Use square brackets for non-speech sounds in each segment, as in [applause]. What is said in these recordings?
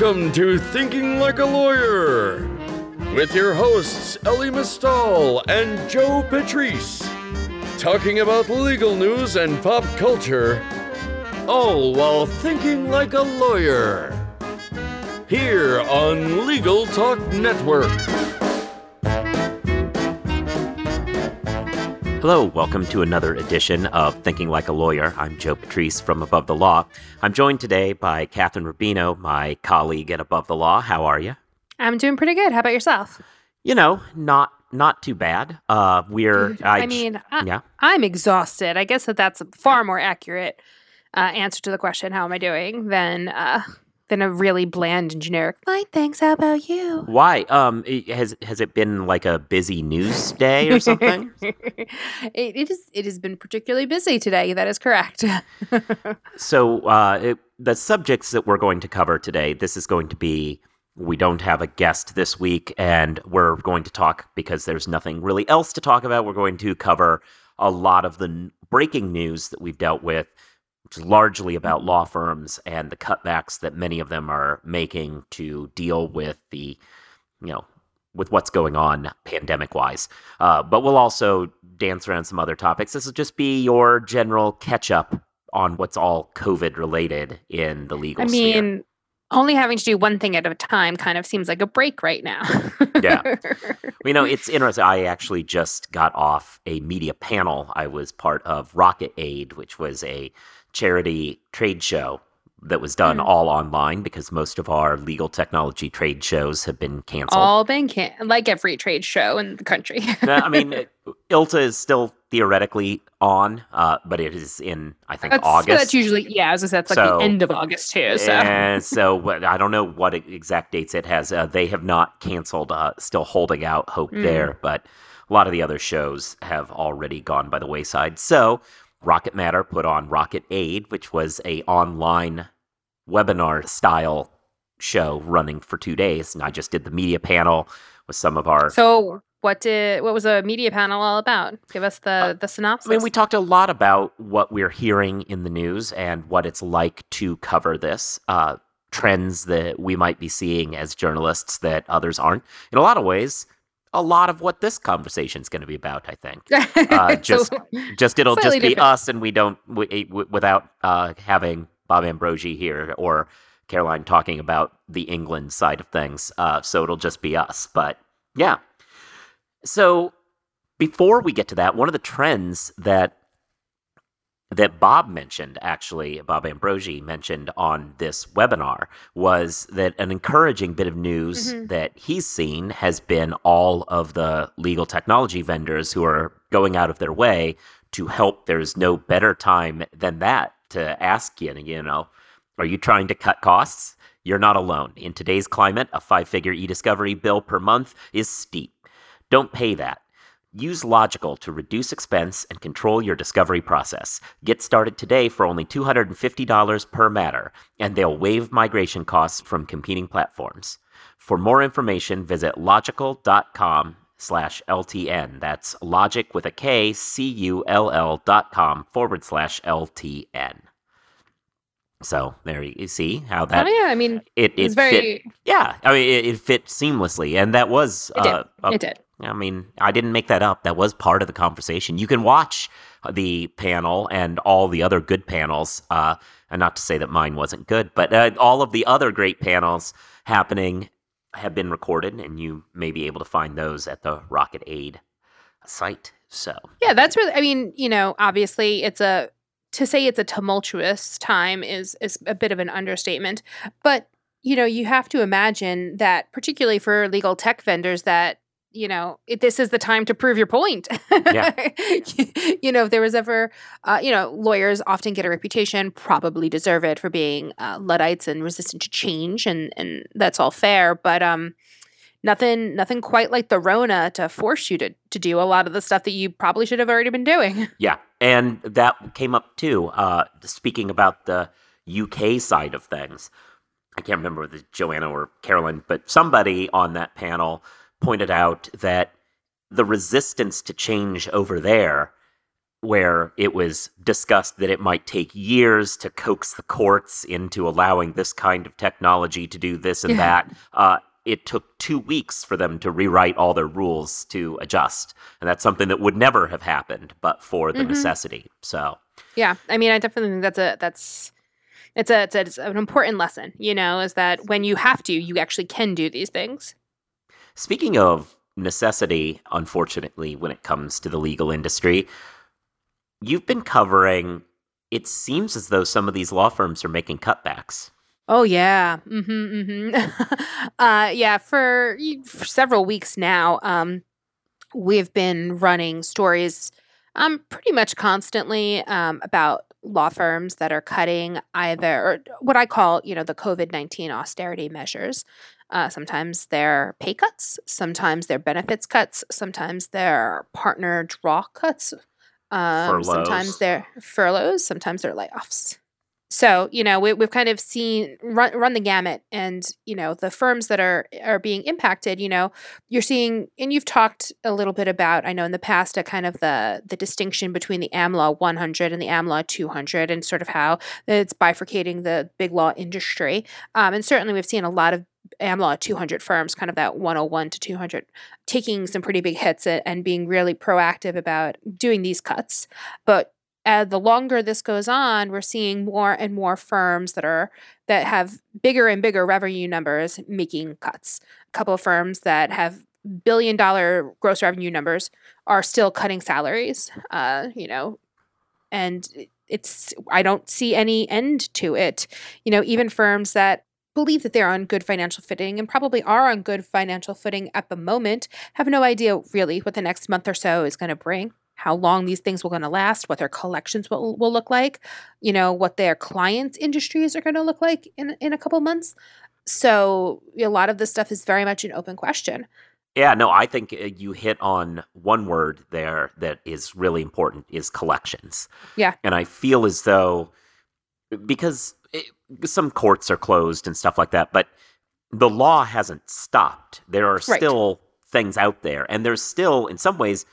Welcome to Thinking Like a Lawyer with your hosts Elie Mystal and Joe Patrice, talking about legal news and pop culture, all while thinking like a lawyer. Here on Legal Talk Network. Hello, welcome to another edition of Thinking Like a Lawyer. I'm Joe Patrice from Above the Law. I'm joined today by Kathryn Rubino, my colleague at Above the Law. How are you? I'm doing pretty good. How about yourself? You know, not not too bad. Uh, we're. I, I mean, I, yeah. I'm exhausted. I guess that that's a far more accurate uh, answer to the question, "How am I doing?" than uh, than a really bland and generic fine thanks how about you? Why? Um has has it been like a busy news day or something? [laughs] It, it is it has been particularly busy today that is correct. [laughs] So uh it, the subjects that we're going to cover today this is going to be we don't have a guest this week and we're going to talk because there's nothing really else to talk about we're going to cover a lot of the breaking news that we've dealt with which is largely about law firms and the cutbacks that many of them are making to deal with the, you know, with what's going on pandemic wise. Uh, but we'll also dance around some other topics. This will just be your general catch up on what's all COVID related in the legal I mean, sphere. only having to do one thing at a time kind of seems like a break right now. yeah. [laughs] You know, it's interesting. I actually just got off a media panel. I was part of Rocket Aid, which was a charity trade show that was done mm. all online because most of our legal technology trade shows have been canceled. All been can like every trade show in the country. [laughs] I mean, [laughs] ILTA is still theoretically on, uh, but it is in I think that's, August. That's usually yeah, as I said, it's so, like the end of August too. So and [laughs] so I don't know what exact dates it has. Uh, they have not canceled. Uh, still holding out hope mm. there, but a lot of the other shows have already gone by the wayside. So Rocket Matter put on Rocket Aid, which was a online webinar style show running for two days, and I just did the media panel with some of our. So, what did what was a media panel all about? Give us the uh, the synopsis. I mean, we talked a lot about what we're hearing in the news and what it's like to cover this. Uh, trends that we might be seeing as journalists that others aren't. In a lot of ways, a lot of what this conversation is going to be about. I think [laughs] uh, just just it'll just be different. us, and we don't we, we, without uh, having Bob Ambrogi here or Caroline talking about the England side of things. Uh, so it'll just be us. But yeah, so before we get to that, one of the trends that that Bob mentioned, actually, Bob Ambrogi mentioned on this webinar, was that an encouraging bit of news mm-hmm. that he's seen has been all of the legal technology vendors who are going out of their way to help. There's no better time than that to ask you, you know, are you trying to cut costs? You're not alone. In today's climate, a five figure e discovery bill per month is steep. Don't pay that. Use Logikcull to reduce expense and control your discovery process. Get started today for only $250 per matter, and they'll waive migration costs from competing platforms. For more information, visit logikcull.com slash LTN. That's logic with a K, C U L L dot com forward slash LTN. So there you see how that. Oh yeah, I mean it it very... fit. Yeah, I mean it, it, fit seamlessly, and that was it did. Uh, a, it did. I mean, I didn't make that up. That was part of the conversation. You can watch the panel and all the other good panels. Uh, and not to say that mine wasn't good, but uh, all of the other great panels happening have been recorded, and you may be able to find those at the Rocket Aid site. So yeah, that's really. I mean, you know, obviously, it's a to say it's a tumultuous time is is a bit of an understatement, but you know, you have to imagine that particularly for legal tech vendors that you know, it, this is the time to prove your point. Yeah. [laughs] you know, if there was ever, uh, you know, lawyers often get a reputation, probably deserve it for being uh, Luddites and resistant to change, and and that's all fair. But um, nothing, nothing quite like the Rona to force you to to do a lot of the stuff that you probably should have already been doing. [laughs] Yeah, and that came up too. Uh, speaking about the UK side of things, I can't remember whether Joanna or Carolyn, but somebody on that panel pointed out that the resistance to change over there where it was discussed that it might take years to coax the courts into allowing this kind of technology to do this and Yeah. that. Uh, it took two weeks for them to rewrite all their rules to adjust. And that's something that would never have happened but for the Mhm. necessity. So, Yeah, I mean, I definitely think that's a that's it's a, it's a it's an important lesson. You know, is that when you have to, you actually can do these things. Speaking of necessity, unfortunately, when it comes to the legal industry, you've been covering. It seems as though some of these law firms are making cutbacks. Oh yeah, mm-hmm, mm-hmm. [laughs] uh, yeah. For, for several weeks now, um, we've been running stories, um, pretty much constantly, um, about law firms that are cutting either what I call, you know, the COVID nineteen austerity measures. Uh, sometimes they're pay cuts, sometimes they're benefits cuts, sometimes they're partner draw cuts, um, sometimes they're furloughs, sometimes they're layoffs. So you know we, we've kind of seen run run the gamut, and you know the firms that are are being impacted. You know you're seeing, and you've talked a little bit about. I know in the past a kind of the the distinction between the AmLaw 100 and the AmLaw 200, and sort of how it's bifurcating the big law industry. Um, and certainly we've seen a lot of AmLaw 200 firms, kind of that 101 to 200, taking some pretty big hits and being really proactive about doing these cuts. But uh, the longer this goes on, we're seeing more and more firms that are that have bigger and bigger revenue numbers making cuts. A couple of firms that have billion dollar gross revenue numbers are still cutting salaries. Uh, you know, and it's I don't see any end to it. You know, even firms that believe that they're on good financial footing and probably are on good financial footing at the moment have no idea really what the next month or so is going to bring how long these things will going to last what their collections will, will look like you know what their clients industries are going to look like in, in a couple months so a lot of this stuff is very much an open question Yeah, no, I think uh, you hit on one word there that is really important is collections. Yeah. And I feel as though because it, some courts are closed and stuff like that, but the law hasn't stopped. There are Right. still things out there and there's still in some ways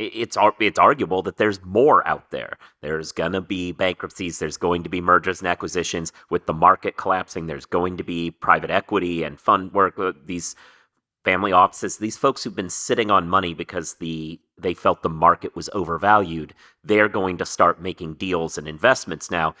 it's it's arguable that there's more out there. There's going to be bankruptcies, there's going to be mergers and acquisitions with the market collapsing, there's going to be private equity and fund work uh, these family offices, these folks who've been sitting on money because the they felt the market was overvalued, they're going to start making deals and investments now.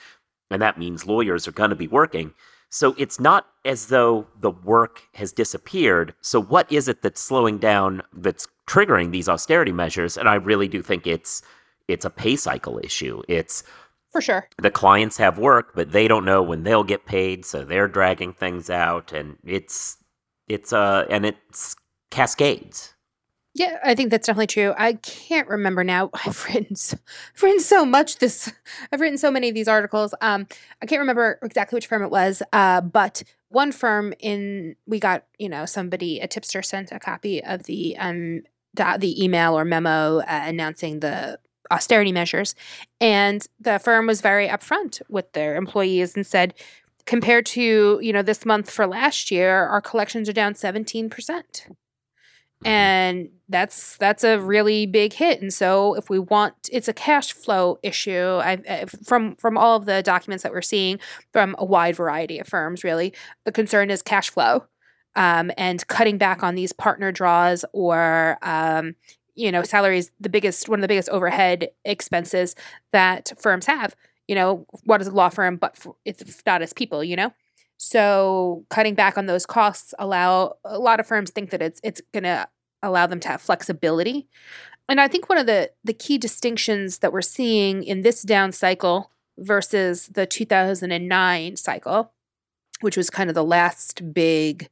And that means lawyers are going to be working. So it's not as though the work has disappeared. So what is it that's slowing down that's triggering these austerity measures? And I really do think it's it's a pay cycle issue. It's for sure the clients have work, but they don't know when they'll get paid, so they're dragging things out and it's it's uh and it's cascades. Yeah, I think that's definitely true. I can't remember now. [laughs] I've written so, I've written so much this I've written so many of these articles. Um I can't remember exactly which firm it was. Uh but one firm in we got, you know, somebody a tipster sent a copy of the um the, the email or memo uh, announcing the austerity measures and the firm was very upfront with their employees and said compared to, you know, this month for last year, our collections are down 17% and that's that's a really big hit. And so if we want it's a cash flow issue. I, from from all of the documents that we're seeing from a wide variety of firms really the concern is cash flow um, and cutting back on these partner draws or um, you know salaries the biggest one of the biggest overhead expenses that firms have. You know what is a law firm but for, it's not as people you know? So cutting back on those costs allow a lot of firms think that it's it's going to allow them to have flexibility. And I think one of the the key distinctions that we're seeing in this down cycle versus the 2009 cycle, which was kind of the last big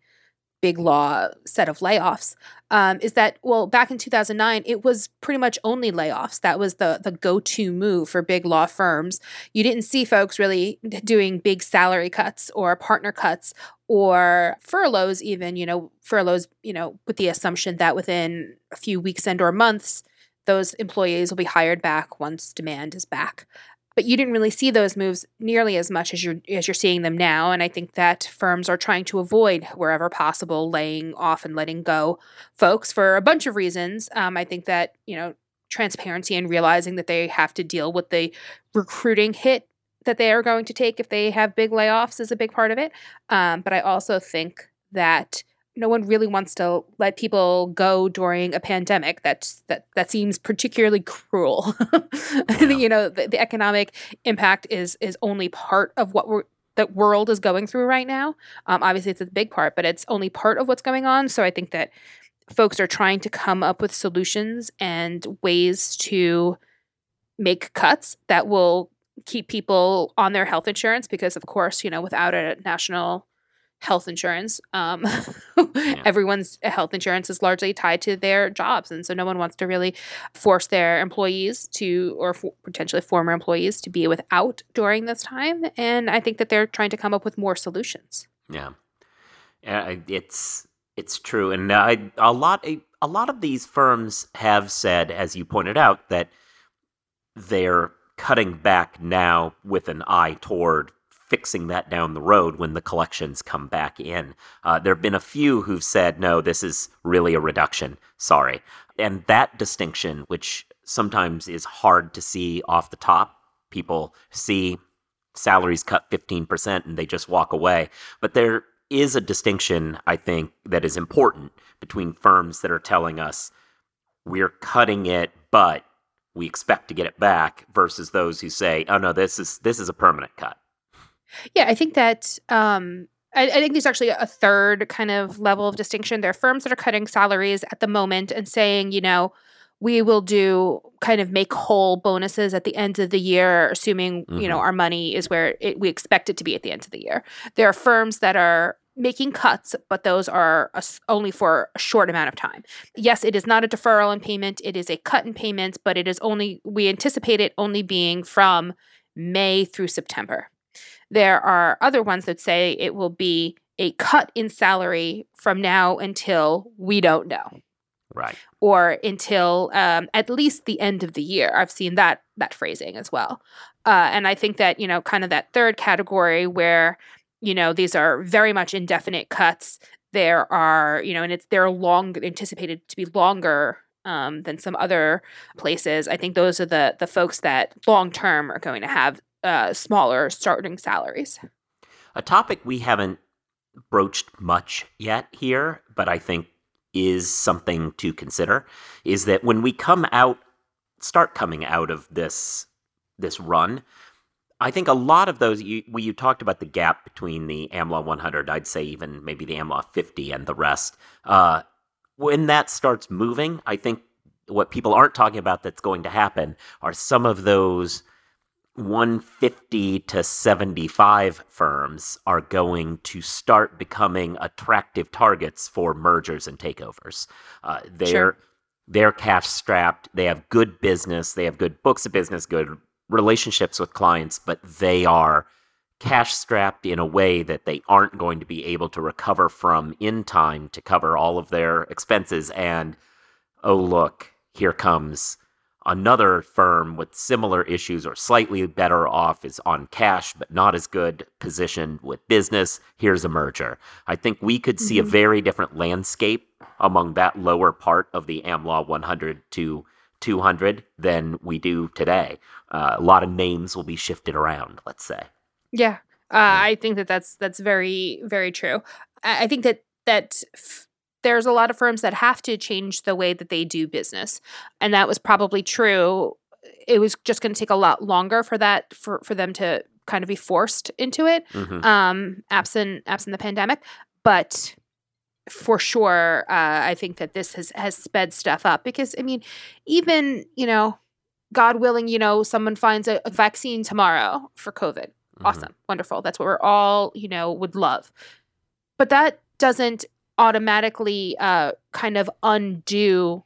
big law set of layoffs um, is that well back in 2009 it was pretty much only layoffs. That was the the go-to move for big law firms. You didn't see folks really doing big salary cuts or partner cuts or furloughs even you know furloughs you know with the assumption that within a few weeks and or months those employees will be hired back once demand is back but you didn't really see those moves nearly as much as you're as you're seeing them now and i think that firms are trying to avoid wherever possible laying off and letting go folks for a bunch of reasons um, i think that you know transparency and realizing that they have to deal with the recruiting hit that they are going to take if they have big layoffs is a big part of it. Um, but I also think that no one really wants to let people go during a pandemic. That's that that seems particularly cruel. [laughs] Yeah. you know, the, the, economic impact is is only part of what we're the world is going through right now. Um, obviously, it's a big part, but it's only part of what's going on. So I think that folks are trying to come up with solutions and ways to make cuts that will keep people on their health insurance because of course you know without a national health insurance um, [laughs] yeah. everyone's health insurance is largely tied to their jobs and so no one wants to really force their employees to or f- potentially former employees to be without during this time and i think that they're trying to come up with more solutions yeah uh, it's it's true and I, a lot a, a lot of these firms have said as you pointed out that they're cutting back now with an eye toward fixing that down the road when the collections come back in. Uh, there have been a few who've said, no, this is really a reduction. Sorry. And that distinction, which sometimes is hard to see off the top, people see salaries cut 15% and they just walk away. But there is a distinction, I think, that is important between firms that are telling us we're cutting it, but we expect to get it back versus those who say, "Oh no, this is this is a permanent cut." Yeah, I think that um, I, I, think there's actually a third kind of level of distinction. There are firms that are cutting salaries at the moment and saying, you know, we will do kind of make whole bonuses at the end of the year, assuming mm-hmm. you know mm-hmm. our money is where it, we expect it to be at the end of the year. There are firms that are making cuts, but those are a, only for a short amount of time. Yes, it is not a deferral in payment, it is a cut in payments, but it is only, we anticipate it only being from May through September. There are other ones that say it will be a cut in salary from now until we don't know. Right. Or until um, at least the end of the year. I've seen that that phrasing as well. Uh, and I think that, you know, kind of that third category where you know these are very much indefinite cuts there are you know and it's they're long anticipated to be longer um, than some other places i think those are the the folks that long term are going to have uh, smaller starting salaries a topic we haven't broached much yet here but i think is something to consider is that when we come out start coming out of this this run I think a lot of those, you, when you talked about the gap between the AmLaw 100, I'd say even maybe the AmLaw 50 and the rest. Uh, when that starts moving, I think what people aren't talking about that's going to happen are some of those 150 to 75 firms are going to start becoming attractive targets for mergers and takeovers. Uh, they're sure. they're cash strapped. They have good business. They have good books of business, good relationships with clients, but they are cash strapped in a way that they aren't going to be able to recover from in time to cover all of their expenses. And oh, look, here comes another firm with similar issues or slightly better off is on cash but not as good position with business here's a merger i think we could see mm-hmm. a very different landscape among that lower part of the amlaw 100 to 200 than we do today. Uh, a lot of names will be shifted around, let's say. Yeah. Uh. I think that that's that's very very true. I, I think that that f- there's a lot of firms that have to change the way that they do business, and that was probably true. It was just going to take a lot longer for that for for them to kind of be forced into it, mm-hmm. um, absent absent the pandemic. But for sure, uh, I think that this has has sped stuff up because I mean, even you know, God willing, you know, someone finds a, a vaccine tomorrow for COVID. Mm-hmm. Awesome, wonderful. That's what we're all you know would love, but that doesn't automatically uh, kind of undo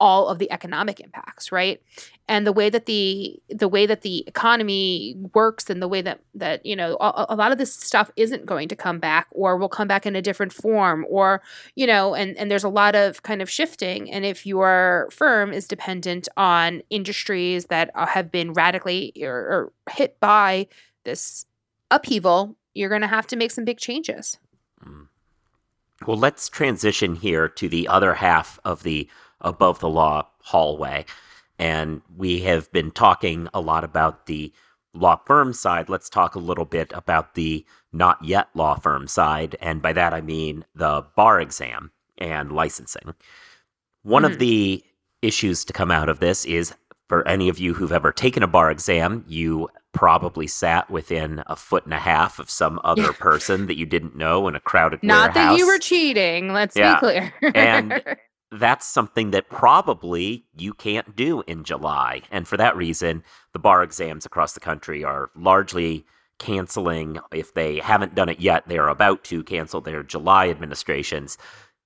all of the economic impacts right and the way that the the way that the economy works and the way that that you know a, a, lot of this stuff isn't going to come back or will come back in a different form or you know and and there's a lot of kind of shifting and if your firm is dependent on industries that have been radically or, or hit by this upheaval you're going to have to make some big changes. Well let's transition here to the other half of the above the law hallway. And we have been talking a lot about the law firm side. Let's talk a little bit about the not yet law firm side. And by that, I mean the bar exam and licensing. One Mhm. of the issues to come out of this is for any of you who've ever taken a bar exam, you probably sat within a foot and a half of some other [laughs] person that you didn't know in a crowded Not that you were cheating. Let's Yeah. be clear. And- [laughs] that's something that probably you can't do in July. And for that reason, the bar exams across the country are largely canceling. If they haven't done it yet, they are about to cancel their July administrations.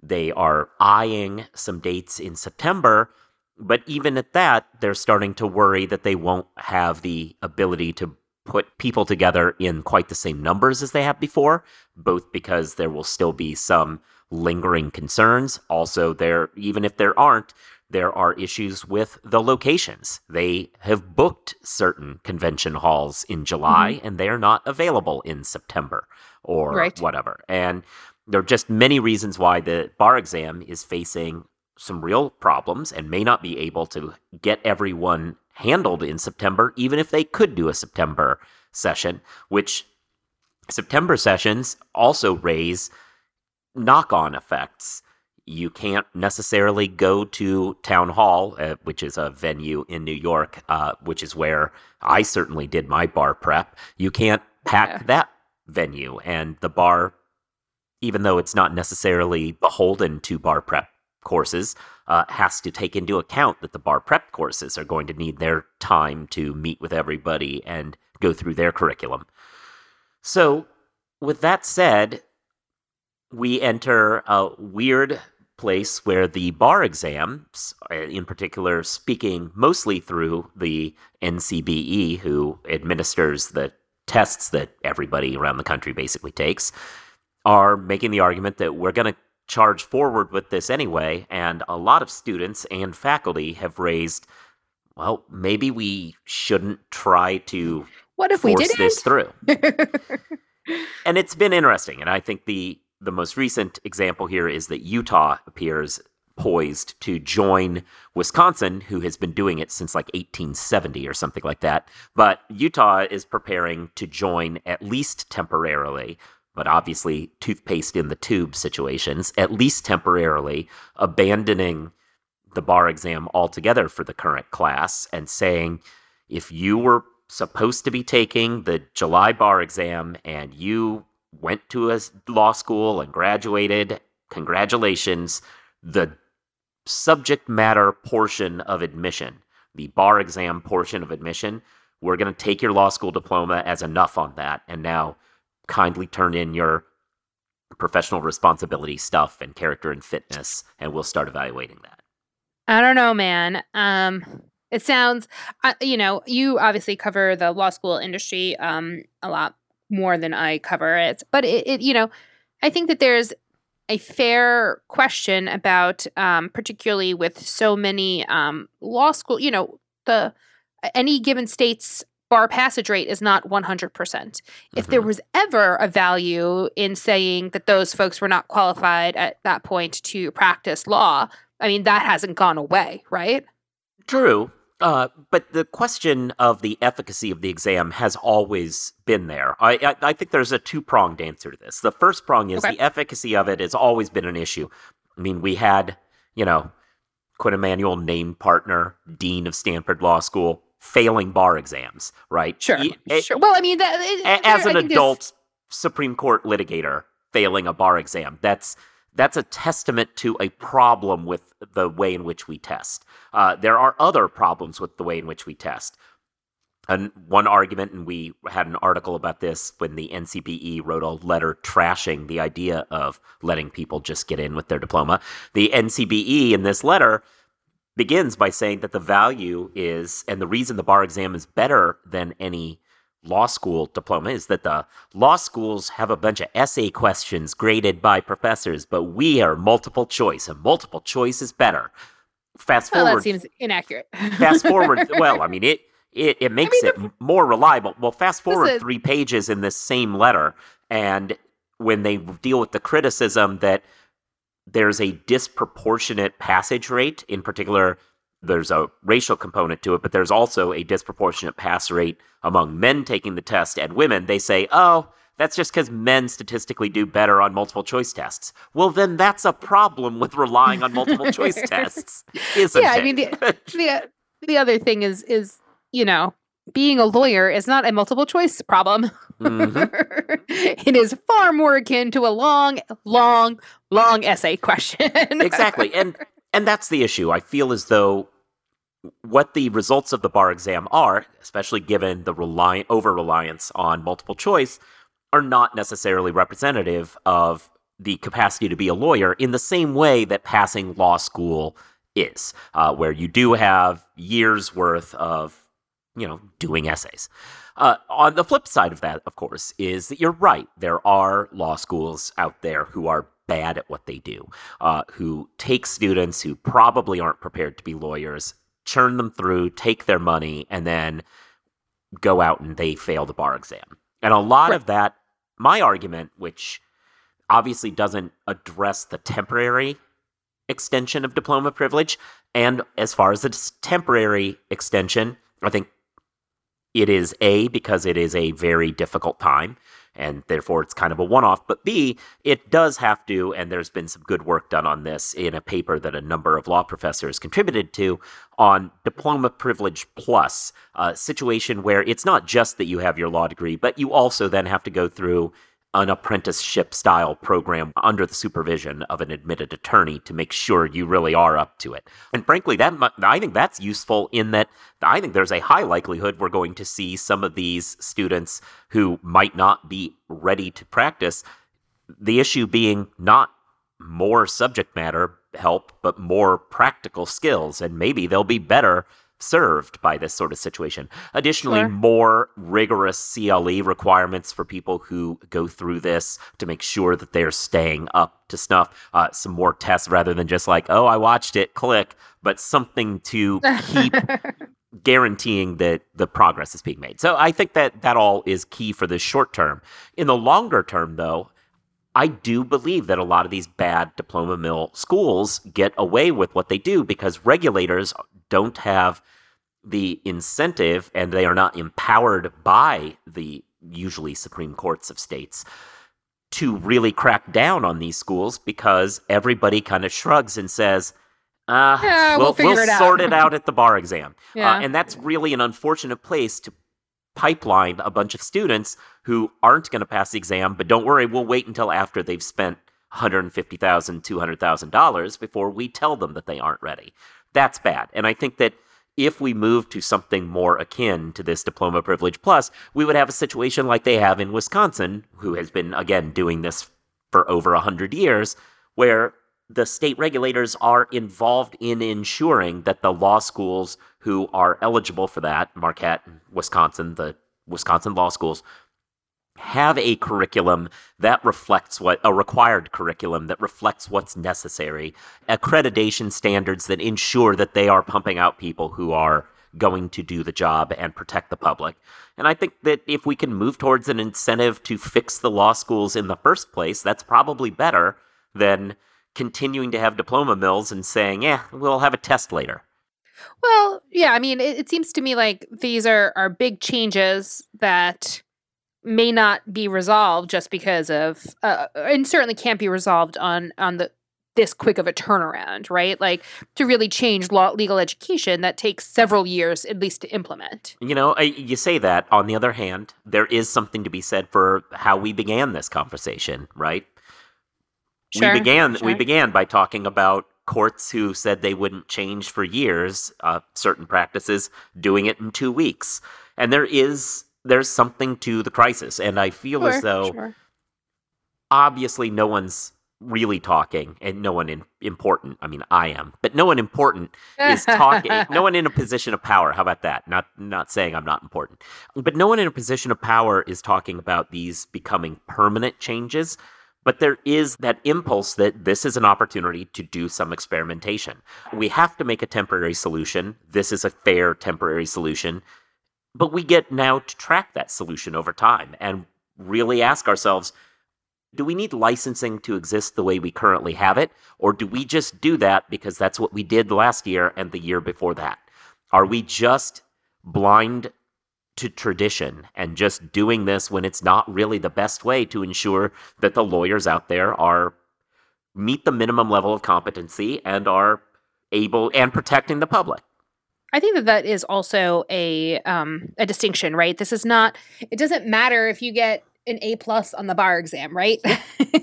They are eyeing some dates in September. But even at that, they're starting to worry that they won't have the ability to put people together in quite the same numbers as they have before, both because there will still be some lingering concerns. Also, there even if there aren't, there are issues with the locations. They have booked certain convention halls in July mm-hmm. and they are not available in September or Right. whatever. And there are just many reasons why the bar exam is facing some real problems and may not be able to get everyone handled in September, even if they could do a September session, which September sessions also raise knock on effects. You can't necessarily go to Town Hall, uh, which is a venue in New York, uh, which is where I certainly did my bar prep. You can't pack Yeah. that venue. And the bar, even though it's not necessarily beholden to bar prep courses, uh, has to take into account that the bar prep courses are going to need their time to meet with everybody and go through their curriculum. So, with that said, we enter a weird place where the bar exams, uh, in particular, speaking mostly through the NCBE, who administers the tests that everybody around the country basically takes, are making the argument that we're going to charge forward with this anyway. And a lot of students and faculty have raised, well, maybe we shouldn't try to what if we force didn't? this through [laughs] and it's been interesting and i think the the most recent example here is that utah appears poised to join wisconsin who has been doing it since like 1870 or something like that but utah is preparing to join at least temporarily but obviously toothpaste in the tube situations at least temporarily abandoning the bar exam altogether for the current class and saying if you were supposed to be taking the July bar exam and you went to a law school and graduated, congratulations. The subject matter portion of admission, the bar exam portion of admission, we're going to take your law school diploma as enough on that. And now kindly turn in your professional responsibility stuff and character and fitness, and we'll start evaluating that. I don't know, man. Um, it sounds, uh, you know, you obviously cover the law school industry um a lot more than I cover it, but it, it you know, I think that there's a fair question about, um, particularly with so many um law school, you know, the any given state's bar passage rate is not 100%. If there Mhm. was ever a value in saying that those folks were not qualified at that point to practice law, I mean, that hasn't gone away, right? True. Uh, but the question of the efficacy of the exam has always been there. I, I, I think there's a two pronged answer to this. The first prong is Okay. the efficacy of it has always been an issue. I mean, we had, you know, Quinn Emanuel, named partner, dean of Stanford Law School, failing bar exams, right? Sure. It- sure. Well, I mean, that, it, as an there's- adult Supreme Court litigator failing a bar exam, that's that's a testament to a problem with the way in which we test. Uh, there are other problems with the way in which we test. And one argument, and we had an article about this when the NCBE wrote a letter trashing the idea of letting people just get in with their diploma. The NCBE in this letter begins by saying that the value is, and the reason the bar exam is better than any law school diploma is that the law schools have a bunch of essay questions graded by professors, but we are multiple choice, and multiple choice is better. Fast Well, forward that seems inaccurate. fast forward [laughs] well i mean it it, it makes mean, it more reliable well fast forward Listen. three pages in this same letter and when they deal with the criticism that there's a disproportionate passage rate in particular there's a racial component to it, but there's also a disproportionate pass rate among men taking the test and women. They say, oh, that's just because men statistically do better on multiple choice tests. Well, then that's a problem with relying on multiple choice [laughs] tests, isn't yeah, it? I mean the, the the other thing is is you know being a lawyer is not a multiple choice problem. Mhm. [laughs] it is far more akin to a long, long, long essay question. [laughs] exactly and and that's the issue i feel as though what the results of the bar exam are especially given the rely over reliance on multiple choice are not necessarily representative of the capacity to be a lawyer in the same way that passing law school is uh, where you do have years worth of you know doing essays uh, on the flip side of that, of course, is that you're right. There are law schools out there who are bad at what they do, uh, who take students who probably aren't prepared to be lawyers, churn them through, take their money, and then go out and they fail the bar exam. And a lot of that, my argument, which obviously doesn't address the temporary extension of diploma privilege, and as far as the temporary extension, I think it is A, because it is a very difficult time, and therefore it's kind of a one off. But B, it does have to, and there's been some good work done on this in a paper that a number of law professors contributed to on Diploma Privilege Plus, a situation where it's not just that you have your law degree, but you also then have to go through an apprenticeship style program under the supervision of an admitted attorney to make sure you really are up to it. And frankly, that I think that's useful in that I think there's a high likelihood we're going to see some of these students who might not be ready to practice. The issue being not more subject matter help, but more practical skills, and maybe they'll be better served by this sort of situation. Additionally, Sure. more rigorous CLE requirements for people who go through this to make sure that they're staying up to snuff. Uh, some more tests rather than just like, oh, I watched it, click, but something to keep [laughs] guaranteeing that the progress is being made. So I think that that all is key for the short term. In the longer term, though, I do believe that a lot of these bad diploma mill schools get away with what they do because regulators don't have the incentive and they are not empowered by the usually Supreme Courts of states to really crack down on these schools because everybody kind of shrugs and says, uh, Yeah, we'll figure it out." sort it out at the bar exam. [laughs] Yeah. Uh, and that's really an unfortunate place to pipeline a bunch of students who aren't going to pass the exam, but don't worry, we'll wait until after they've spent $150,000, $200,000 before we tell them that they aren't ready. That's bad. And I think that if we move to something more akin to this diploma privilege plus, we would have a situation like they have in Wisconsin, who has been, again, doing this for over 100 years, where the state regulators are involved in ensuring that the law schools who are eligible for that, Marquette, Wisconsin, the Wisconsin law schools, have a curriculum that reflects what a required curriculum that reflects what's necessary, accreditation standards that ensure that they are pumping out people who are going to do the job and protect the public. And I think that if we can move towards an incentive to fix the law schools in the first place, that's probably better than continuing to have diploma mills and saying, yeah, we'll have a test later. Well, yeah, I mean, it, it seems to me like these are are big changes that may not be resolved just because of, uh, and certainly can't be resolved on on the this quick of a turnaround, right? Like to really change law legal education, that takes several years at least to implement. You know, I, you say that. On the other hand, there is something to be said for how we began this conversation, right? Sure, we began we began by talking about courts who said they wouldn't change for years uh, certain practices, doing it in two weeks, and there is there's something to the crisis, and I feel as though sure. obviously no one's really talking, and no one in, important. I mean, I am, but no one important is talking. no [laughs] one in a position of power. How about that? Not not saying I'm not important, but no one in a position of power is talking about these becoming permanent changes. But there is that impulse that this is an opportunity to do some experimentation. We have to make a temporary solution. This is a fair temporary solution. But we get now to track that solution over time and really ask ourselves do we need licensing to exist the way we currently have it? Or do we just do that because that's what we did last year and the year before that? Are we just blind to tradition and just doing this when it's not really the best way to ensure that the lawyers out there are meet the minimum level of competency and are able and protecting the public? I think that that is also a um, a distinction, right? This is not. It doesn't matter if you get an A plus on the bar exam, right?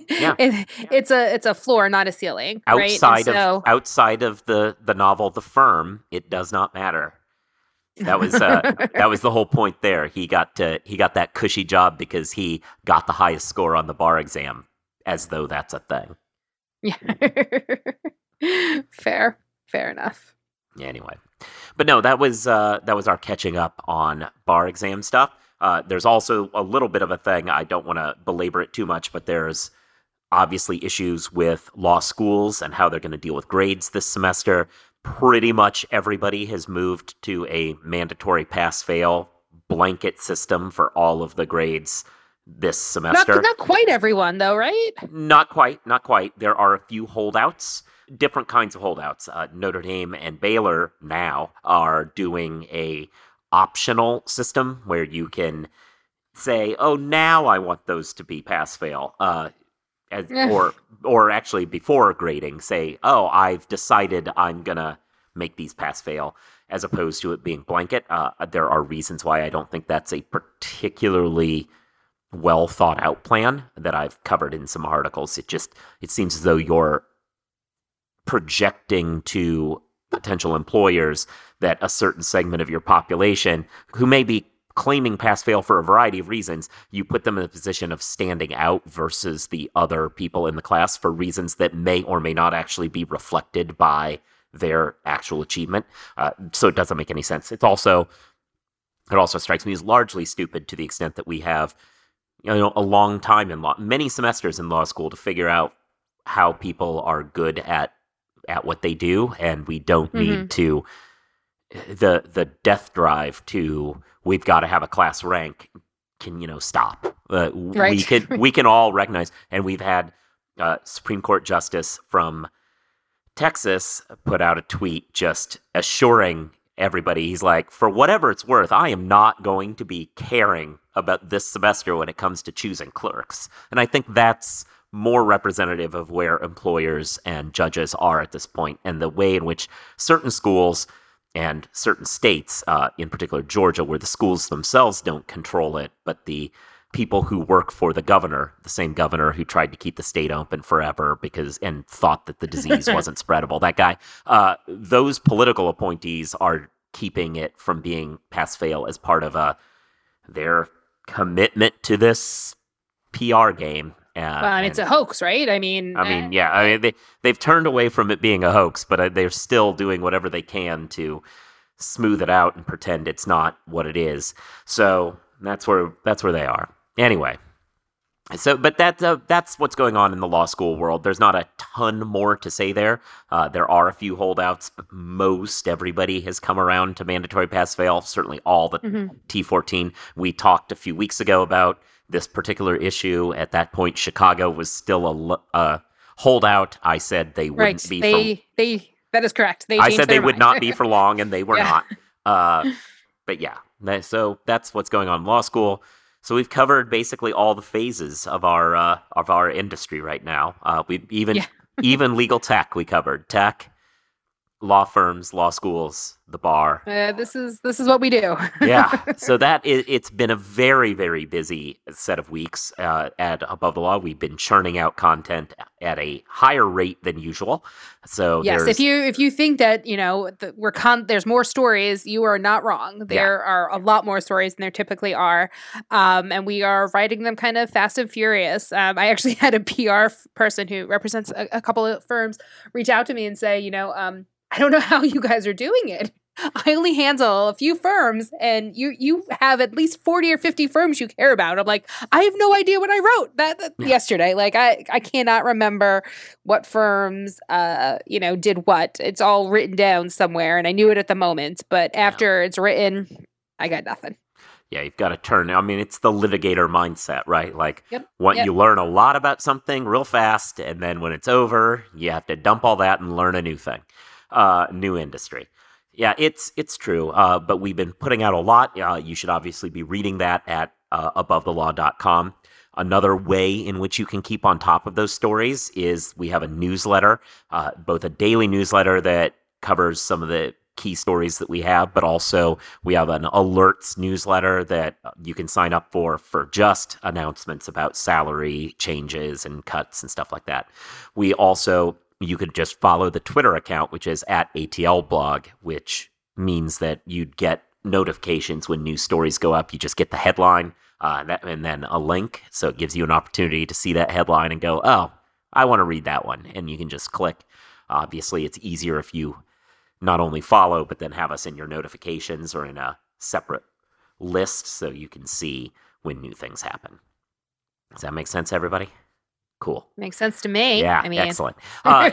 Yeah. [laughs] it, it's a it's a floor, not a ceiling. right? Outside so- of outside of the the novel The Firm, it does not matter. That was uh, that was the whole point there. He got to, he got that cushy job because he got the highest score on the bar exam, as though that's a thing. yeah. [laughs] fair, fair enough. Anyway, but no, that was uh, that was our catching up on bar exam stuff. Uh, there's also a little bit of a thing. I don't want to belabor it too much, but there's obviously issues with law schools and how they're going to deal with grades this semester. Pretty much everybody has moved to a mandatory pass fail blanket system for all of the grades this Not, semester. not quite everyone though, right? Not quite, not quite. There are a few holdouts, different kinds of holdouts. Uh, Notre Dame and Baylor now are doing a optional system where you can say, "Oh, now I want those to be pass fail," uh, as, [laughs] or or actually before grading, say, "Oh, I've decided I'm gonna make these pass fail," as opposed to it being blanket. Uh, there are reasons why I don't think that's a particularly well thought out plan that I've covered in some articles. It just it seems as though you're projecting to potential employers that a certain segment of your population who may be claiming pass fail for a variety of reasons, you put them in a position of standing out versus the other people in the class for reasons that may or may not actually be reflected by their actual achievement. Uh, so it doesn't make any sense. It's also it also strikes me as largely stupid to the extent that we have you know a long time in law many semesters in law school to figure out how people are good at at what they do and we don't need to the the death drive to we've got to have a class rank can you know stop uh, we Right. can [laughs] we can all recognize and we've had uh, supreme court justice from texas put out a tweet just assuring everybody he's like for whatever it's worth i am not going to be caring about this semester when it comes to choosing clerks and i think that's more representative of where employers and judges are at this point and the way in which certain schools and certain states, uh, in particular Georgia, where the schools themselves don't control it, but the people who work for the governor, the same governor who tried to keep the state open forever because and thought that the disease [laughs] wasn't spreadable, that guy, uh, those political appointees are keeping it from being pass fail as part of a their commitment to this PR game. Uh, Well, I mean, it's a hoax, right? I mean, I mean, yeah, I mean they they've turned away from it being a hoax, but uh, they're still doing whatever they can to smooth it out and pretend it's not what it is. So that's where that's where they are. Anyway, so but that uh, that's what's going on in the law school world. There's not a ton more to say there. Uh, there are a few holdouts, but most everybody has come around to mandatory pass fail. Certainly all the Mhm. T14. We talked a few weeks ago about this particular issue. At that point, Chicago was still a uh, holdout. I said they wouldn't right. be They, for. they, that is correct. They I said they their would not be for long, and they were [laughs] Yeah. not. Uh, but yeah, so that's what's going on in law school. So we've covered basically all the phases of our uh, of our industry right now. Uh, we even Yeah. [laughs] even legal tech we covered tech, law firms, law schools, the bar. Uh, this is this is what we do. [laughs] yeah so that is, it's been a very very busy set of weeks uh, at above the law we've been churning out content at a higher rate than usual so yes, if you if you think that you know the, we're con- there's more stories, you are not wrong. There are a lot more stories than there typically are, um, and we are writing them kind of fast and furious. Um, I actually [laughs] had a PR person who represents a, a couple of firms reach out to me and say, you know, um, I don't know [laughs] how you guys are doing it. I only handle a few firms, and you you have at least forty or fifty firms you care about. I'm like, I have no idea what I wrote that, that Yeah. yesterday. Like, I I cannot remember what firms uh you know did what. It's all written down somewhere, and I knew it at the moment, but after it's written, I got nothing. Yeah, you've got to turn. I mean, it's the litigator mindset, right? Like, Yep, what yep. you learn a lot about something real fast, and then when it's over, you have to dump all that and learn a new thing, uh, new industry. Yeah, it's it's true. Uh, but we've been putting out a lot. Uh, you should obviously be reading that at uh, abovethelaw.com. Another way in which you can keep on top of those stories is we have a newsletter, uh, both a daily newsletter that covers some of the key stories that we have, but also we have an alerts newsletter that uh, you can sign up for for just announcements about salary changes and cuts and stuff like that. We also you could just follow the Twitter account, which is at ATL blog, which means that you'd get notifications when new stories go up. You just get the headline uh, that, and then a link. So it gives you an opportunity to see that headline and go, oh, I want to read that one. And you can just click. Obviously, it's easier if you not only follow, but then have us in your notifications or in a separate list so you can see when new things happen. Does that make sense, everybody? Cool. Makes sense to me. Yeah, I mean, excellent. Uh,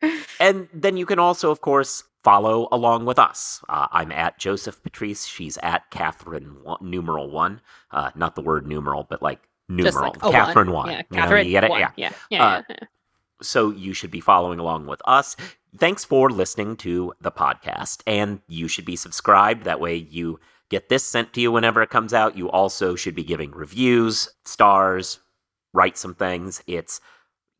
[laughs] and then you can also, of course, follow along with us. Uh, I'm at Joseph Patrice. She's at Kathryn one, numeral one. Uh, not the word numeral, but like numeral. like Kathryn one. Yeah, You know, you get it? one. Yeah. yeah, yeah, Uh, yeah. So you should be following along with us. Thanks for listening to the podcast. And you should be subscribed. That way you get this sent to you whenever it comes out. You also should be giving reviews, stars, write some things. It's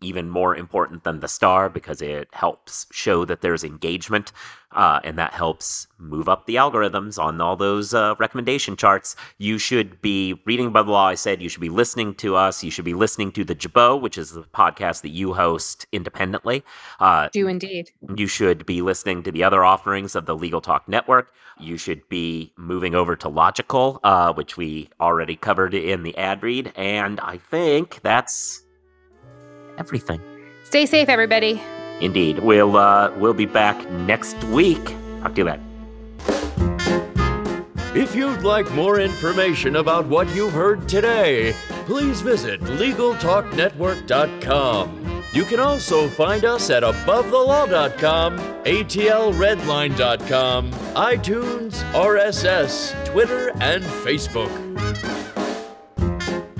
even more important than the star because it helps show that there's engagement uh, and that helps move up the algorithms on all those uh, recommendation charts. You should be reading Above the Law. I said you should be listening to us. You should be listening to the Jabot, which is the podcast that you host independently. Uh, Do indeed. you should be listening to the other offerings of the Legal Talk Network. You should be moving over to Logikcull, uh, which we already covered in the ad read. And I think that's everything. Stay safe, everybody. Indeed. We'll uh, we'll be back next week. Talk to you then. If you'd like more information about what you've heard today, please visit LegalTalkNetwork.com. You can also find us at AboveTheLaw.com, ATLRedline.com, iTunes, RSS, Twitter, and Facebook.